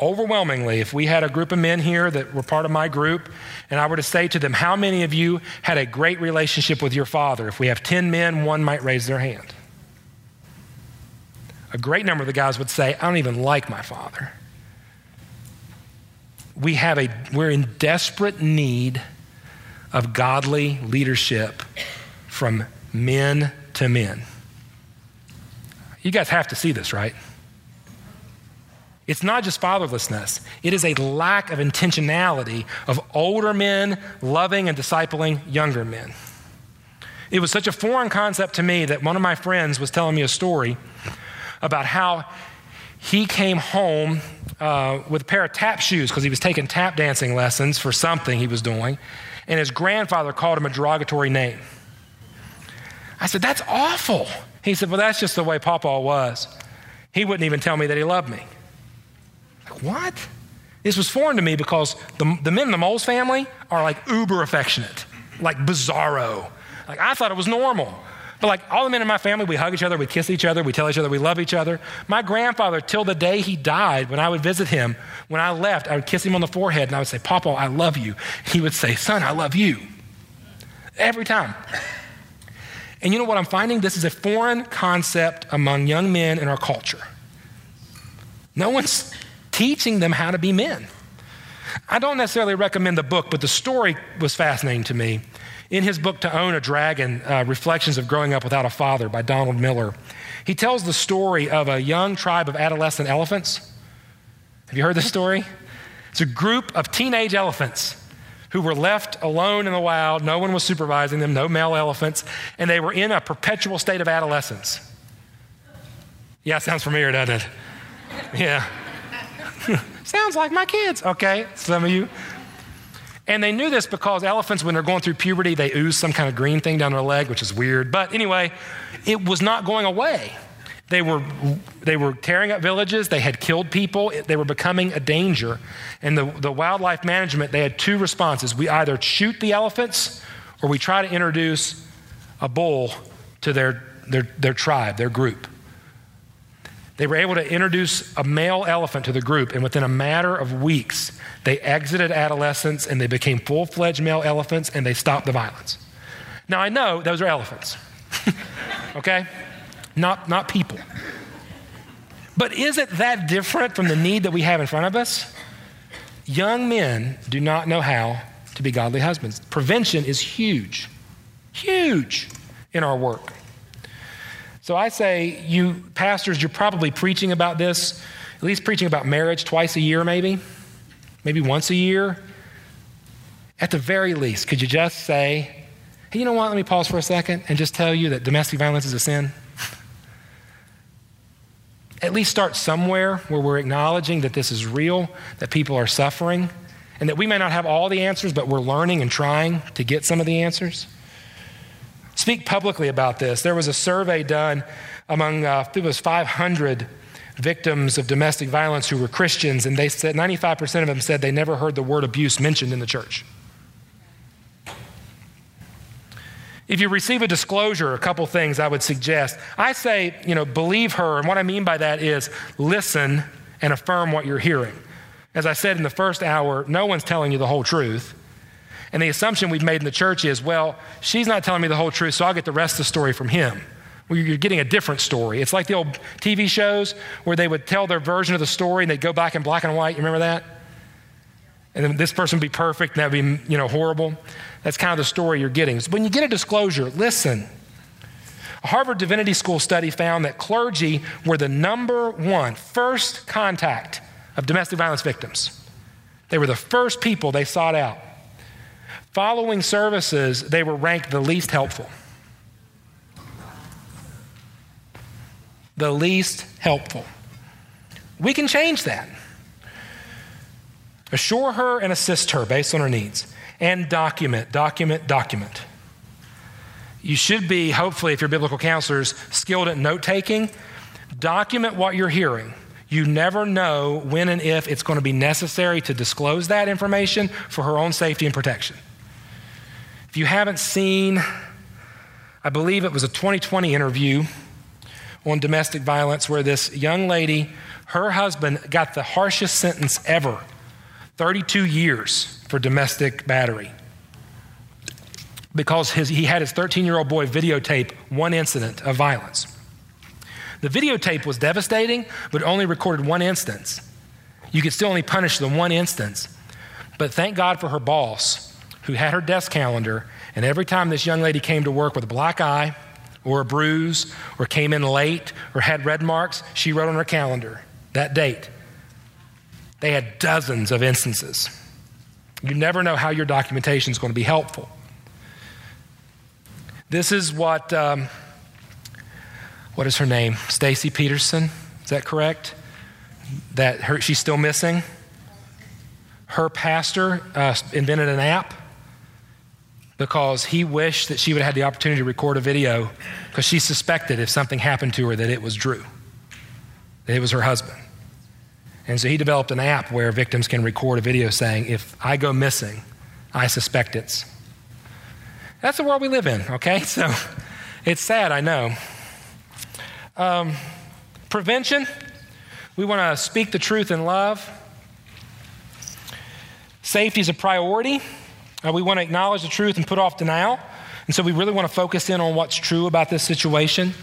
Overwhelmingly, if we had a group of men here that were part of my group, and I were to say to them, How many of you had a great relationship with your father? If we have 10 men, one might raise their hand. A great number of the guys would say, I don't even like my father. We have a, we're in desperate need of godly leadership from men to men. You guys have to see this, right? It's not just fatherlessness, it is a lack of intentionality of older men loving and discipling younger men. It was such a foreign concept to me that one of my friends was telling me a story about how he came home uh, with a pair of tap shoes because he was taking tap dancing lessons for something he was doing, and his grandfather called him a derogatory name. I said, That's awful. He said, Well, that's just the way Papa was. He wouldn't even tell me that he loved me. What? This was foreign to me because the, the men in the Moles family are like uber affectionate, like bizarro. Like, I thought it was normal. But like all the men in my family, we hug each other, we kiss each other, we tell each other we love each other. My grandfather, till the day he died, when I would visit him, when I left, I would kiss him on the forehead and I would say, Papa, I love you. He would say, Son, I love you. Every time. And you know what I'm finding? This is a foreign concept among young men in our culture. No one's teaching them how to be men. I don't necessarily recommend the book, but the story was fascinating to me. In his book, To Own a Dragon uh, Reflections of Growing Up Without a Father by Donald Miller, he tells the story of a young tribe of adolescent elephants. Have you heard this story? It's a group of teenage elephants who were left alone in the wild. No one was supervising them, no male elephants, and they were in a perpetual state of adolescence. Yeah, sounds familiar, doesn't it? Yeah. (laughs) sounds like my kids. Okay, some of you. And they knew this because elephants, when they're going through puberty, they ooze some kind of green thing down their leg, which is weird. But anyway, it was not going away. They were, they were tearing up villages. They had killed people. They were becoming a danger. And the, the wildlife management, they had two responses. We either shoot the elephants or we try to introduce a bull to their, their, their tribe, their group. They were able to introduce a male elephant to the group, and within a matter of weeks, they exited adolescence and they became full fledged male elephants and they stopped the violence. Now, I know those are elephants, (laughs) okay? not, not people. But is it that different from the need that we have in front of us? Young men do not know how to be godly husbands. Prevention is huge, huge in our work. So I say, you pastors, you're probably preaching about this, at least preaching about marriage twice a year, maybe, maybe once a year. At the very least, could you just say, hey, you know what? Let me pause for a second and just tell you that domestic violence is a sin? at least start somewhere where we're acknowledging that this is real, that people are suffering, and that we may not have all the answers, but we're learning and trying to get some of the answers. Speak publicly about this. There was a survey done among, uh, it was 500 victims of domestic violence who were Christians, and they said 95% of them said they never heard the word abuse mentioned in the church. If you receive a disclosure, a couple things I would suggest. I say, you know, believe her. And what I mean by that is listen and affirm what you're hearing. As I said in the first hour, no one's telling you the whole truth. And the assumption we've made in the church is, well, she's not telling me the whole truth, so I'll get the rest of the story from him. Well, you're getting a different story. It's like the old TV shows where they would tell their version of the story and they'd go back in black and white. You remember that? And then this person would be perfect and that would be, you know, horrible. That's kind of the story you're getting. So when you get a disclosure, listen. A Harvard Divinity School study found that clergy were the number one first contact of domestic violence victims. They were the first people they sought out. Following services, they were ranked the least helpful. The least helpful. We can change that. Assure her and assist her based on her needs and document, document, document. You should be, hopefully, if you're biblical counselors, skilled at note taking. Document what you're hearing. You never know when and if it's going to be necessary to disclose that information for her own safety and protection. If you haven't seen, I believe it was a 2020 interview on domestic violence where this young lady, her husband got the harshest sentence ever 32 years for domestic battery because his, he had his 13 year old boy videotape one incident of violence. The videotape was devastating, but only recorded one instance. You could still only punish the one instance. But thank God for her boss, who had her desk calendar, and every time this young lady came to work with a black eye or a bruise or came in late or had red marks, she wrote on her calendar that date. They had dozens of instances. You never know how your documentation is going to be helpful. This is what, um, what is her name? Stacy Peterson, is that correct? That her, she's still missing? Her pastor uh, invented an app because he wished that she would have had the opportunity to record a video because she suspected if something happened to her that it was Drew, that it was her husband. And so he developed an app where victims can record a video saying, if I go missing, I suspect it's. That's the world we live in, okay? (laughs) So it's sad, I know. Um, prevention, we want to speak the truth in love. Safety is a priority. Uh, we want to acknowledge the truth and put off denial. And so we really want to focus in on what's true about this situation.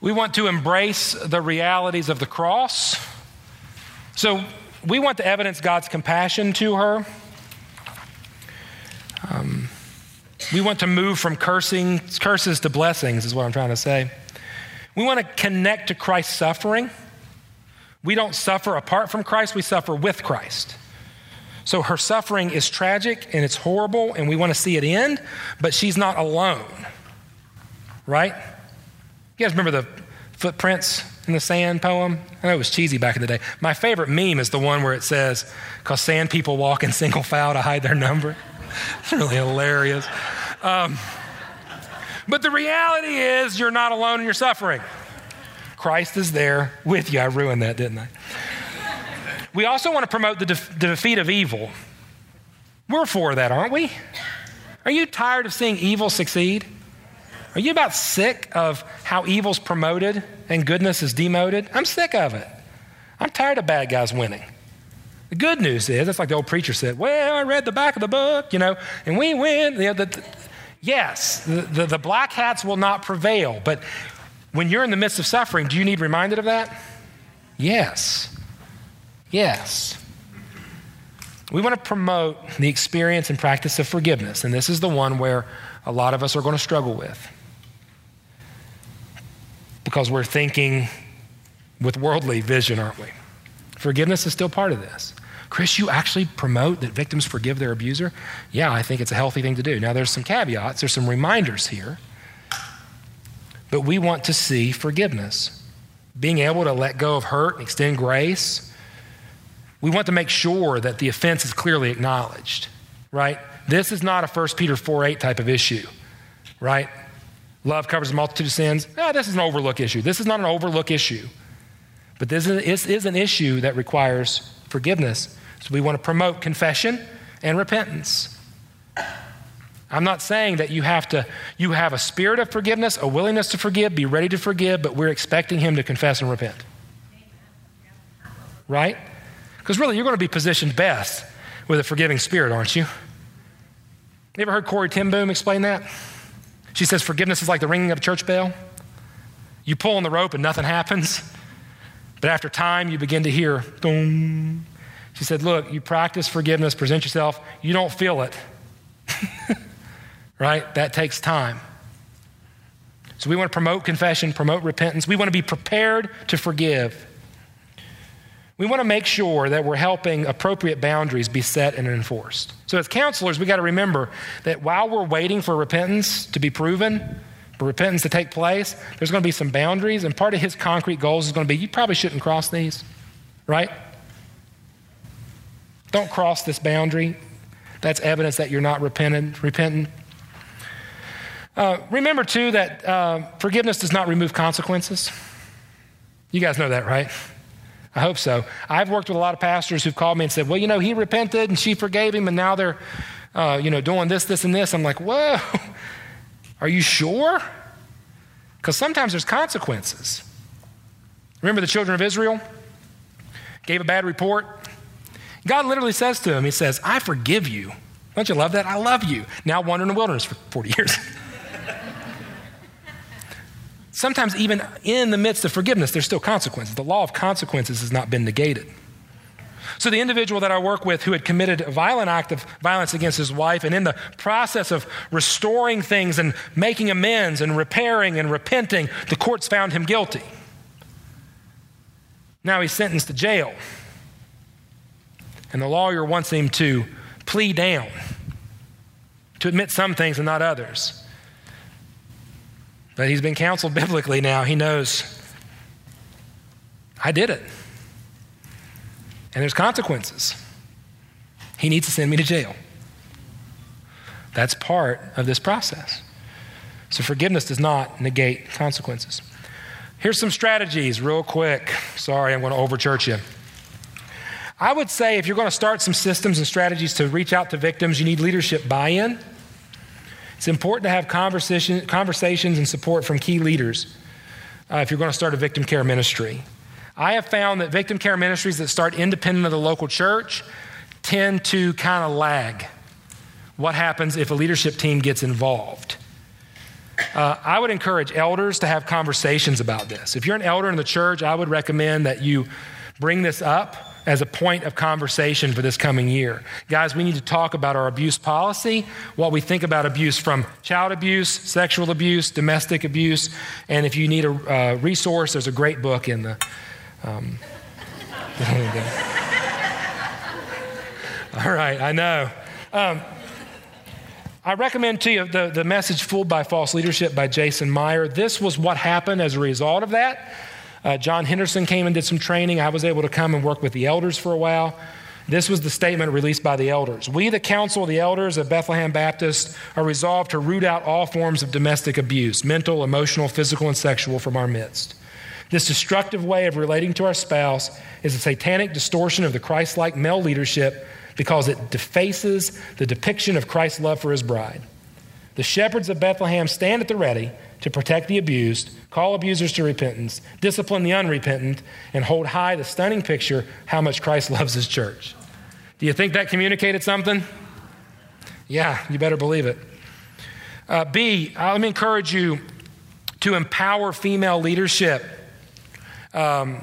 We want to embrace the realities of the cross. So we want to evidence God's compassion to her. Um, we want to move from cursing, curses to blessings, is what I'm trying to say. We want to connect to Christ's suffering. We don't suffer apart from Christ, we suffer with Christ. So her suffering is tragic and it's horrible, and we want to see it end, but she's not alone. Right? You guys remember the footprints in the sand poem? I know it was cheesy back in the day. My favorite meme is the one where it says, Because sand people walk in single file to hide their number. it's (laughs) really hilarious. Um, but the reality is, you're not alone in your suffering. Christ is there with you. I ruined that, didn't I? We also want to promote the, the defeat of evil. We're for that, aren't we? Are you tired of seeing evil succeed? Are you about sick of how evil's promoted and goodness is demoted? I'm sick of it. I'm tired of bad guys winning. The good news is, it's like the old preacher said, Well, I read the back of the book, you know, and we win. You know, the, the, yes, the, the, the black hats will not prevail, but when you're in the midst of suffering, do you need reminded of that? Yes. Yes. We want to promote the experience and practice of forgiveness, and this is the one where a lot of us are going to struggle with because we're thinking with worldly vision, aren't we? Forgiveness is still part of this. Chris, you actually promote that victims forgive their abuser? Yeah, I think it's a healthy thing to do. Now, there's some caveats, there's some reminders here, but we want to see forgiveness. Being able to let go of hurt and extend grace. We want to make sure that the offense is clearly acknowledged, right? This is not a 1 Peter 4 8 type of issue, right? Love covers a multitude of sins. Ah, this is an overlook issue. This is not an overlook issue. But this is, is an issue that requires forgiveness. So we want to promote confession and repentance. I'm not saying that you have to you have a spirit of forgiveness, a willingness to forgive, be ready to forgive, but we're expecting him to confess and repent. Right? Because really you're going to be positioned best with a forgiving spirit, aren't you? You ever heard Corrie ten Boom explain that? She says forgiveness is like the ringing of a church bell. You pull on the rope and nothing happens. But after time, you begin to hear, boom. She said, Look, you practice forgiveness, present yourself, you don't feel it. (laughs) right? That takes time. So we want to promote confession, promote repentance. We want to be prepared to forgive. We want to make sure that we're helping appropriate boundaries be set and enforced. So, as counselors, we got to remember that while we're waiting for repentance to be proven, for repentance to take place, there's going to be some boundaries, and part of his concrete goals is going to be you probably shouldn't cross these, right? Don't cross this boundary. That's evidence that you're not repentant. repentant. Uh, remember, too, that uh, forgiveness does not remove consequences. You guys know that, right? I hope so. I've worked with a lot of pastors who've called me and said, well, you know, he repented and she forgave him, and now they're, uh, you know, doing this, this, and this. I'm like, whoa, are you sure? Because sometimes there's consequences. Remember the children of Israel? Gave a bad report. God literally says to him, He says, I forgive you. Don't you love that? I love you. Now wander in the wilderness for 40 years. (laughs) Sometimes, even in the midst of forgiveness, there's still consequences. The law of consequences has not been negated. So, the individual that I work with who had committed a violent act of violence against his wife, and in the process of restoring things and making amends and repairing and repenting, the courts found him guilty. Now he's sentenced to jail. And the lawyer wants him to plea down, to admit some things and not others. But he's been counseled (laughs) biblically now. He knows I did it. And there's consequences. He needs to send me to jail. That's part of this process. So forgiveness does not negate consequences. Here's some strategies, real quick. Sorry, I'm going to overchurch you. I would say if you're going to start some systems and strategies to reach out to victims, you need leadership buy in. It's important to have conversation, conversations and support from key leaders uh, if you're going to start a victim care ministry. I have found that victim care ministries that start independent of the local church tend to kind of lag. What happens if a leadership team gets involved? Uh, I would encourage elders to have conversations about this. If you're an elder in the church, I would recommend that you bring this up as a point of conversation for this coming year. Guys, we need to talk about our abuse policy, what we think about abuse from child abuse, sexual abuse, domestic abuse, and if you need a uh, resource, there's a great book in the. Um, (laughs) All right, I know. Um, I recommend to you the, the message Fooled by False Leadership by Jason Meyer. This was what happened as a result of that. Uh, John Henderson came and did some training. I was able to come and work with the elders for a while. This was the statement released by the elders. We, the council of the elders of Bethlehem Baptist, are resolved to root out all forms of domestic abuse, mental, emotional, physical, and sexual, from our midst. This destructive way of relating to our spouse is a satanic distortion of the Christ like male leadership because it defaces the depiction of Christ's love for his bride. The shepherds of Bethlehem stand at the ready to protect the abused, call abusers to repentance, discipline the unrepentant, and hold high the stunning picture how much Christ (laughs) loves his church. Do you think that communicated something? Yeah, you better believe it. Uh, B, uh, let me encourage you to empower female leadership. Um,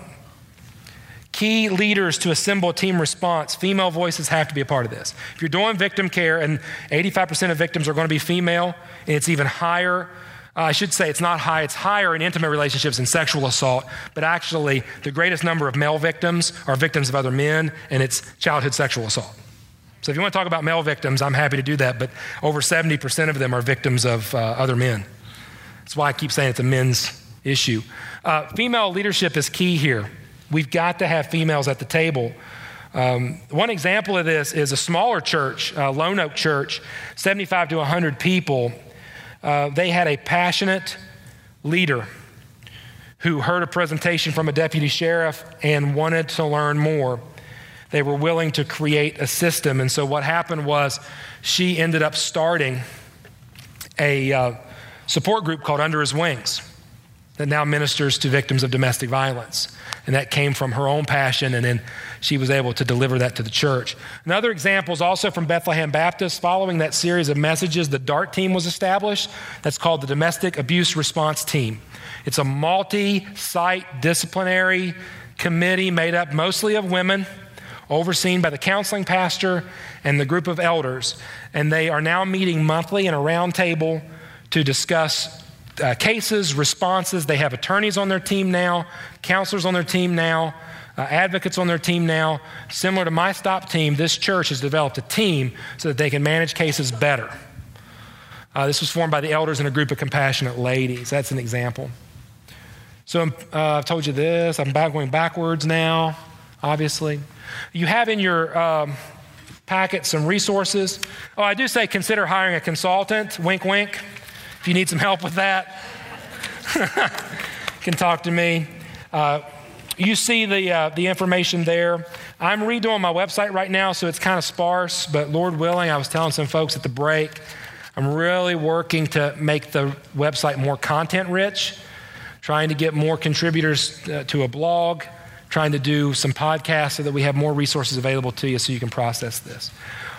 key leaders to assemble a team response, female voices have to be a part of this. If you're doing victim care, and 85% of victims are going to be female, and it's even higher uh, I should say it's not high, it's higher in intimate relationships and sexual assault, but actually, the greatest number of male victims are victims of other men, and it's childhood sexual assault. So, if you want to talk about male victims, I'm happy to do that, but over 70% of them are victims of uh, other men. That's why I keep saying it's a men's issue. Uh, female leadership is key here. We've got to have females at the table. Um, one example of this is a smaller church, uh, Lone Oak Church, 75 to 100 people uh, they had a passionate leader who heard a presentation from a deputy sheriff and wanted to learn more. They were willing to create a system. And so what happened was she ended up starting a uh, support group called Under His Wings that now ministers to victims of domestic violence. And that came from her own passion, and then she was able to deliver that to the church. Another example is also from Bethlehem Baptist. Following that series of messages, the DART team was established. That's called the Domestic Abuse Response Team. It's a multi site disciplinary committee made up mostly of women, overseen by the counseling pastor and the group of elders. And they are now meeting monthly in a round table to discuss uh, cases, responses. They have attorneys on their team now, counselors on their team now, uh, advocates on their team now. Similar to my stop team, this church has developed a team so that they can manage cases better. Uh, this was formed by the elders and a group of compassionate ladies. That's an example. So uh, I've told you this. I'm back going backwards now, obviously. You have in your um, packet some resources. Oh, I do say consider hiring a consultant. Wink, wink. If you need some help with that, you (laughs) can talk to me. Uh, you see the, uh, the information there. I'm redoing my website right now, so it's kind of sparse, but Lord willing, I was telling some folks at the break, I'm really working to make the website more content rich, trying to get more contributors uh, to a blog, trying to do some podcasts so that we have more resources available to you so you can process this.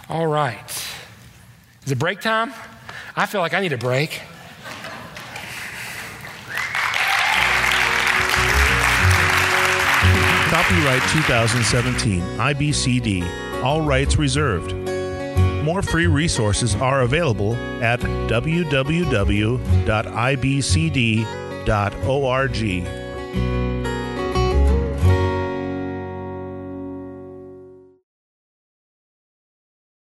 All right. Is it break time? I feel like I need a break. Copyright 2017, IBCD, all rights reserved. More free resources are available at www.ibcd.org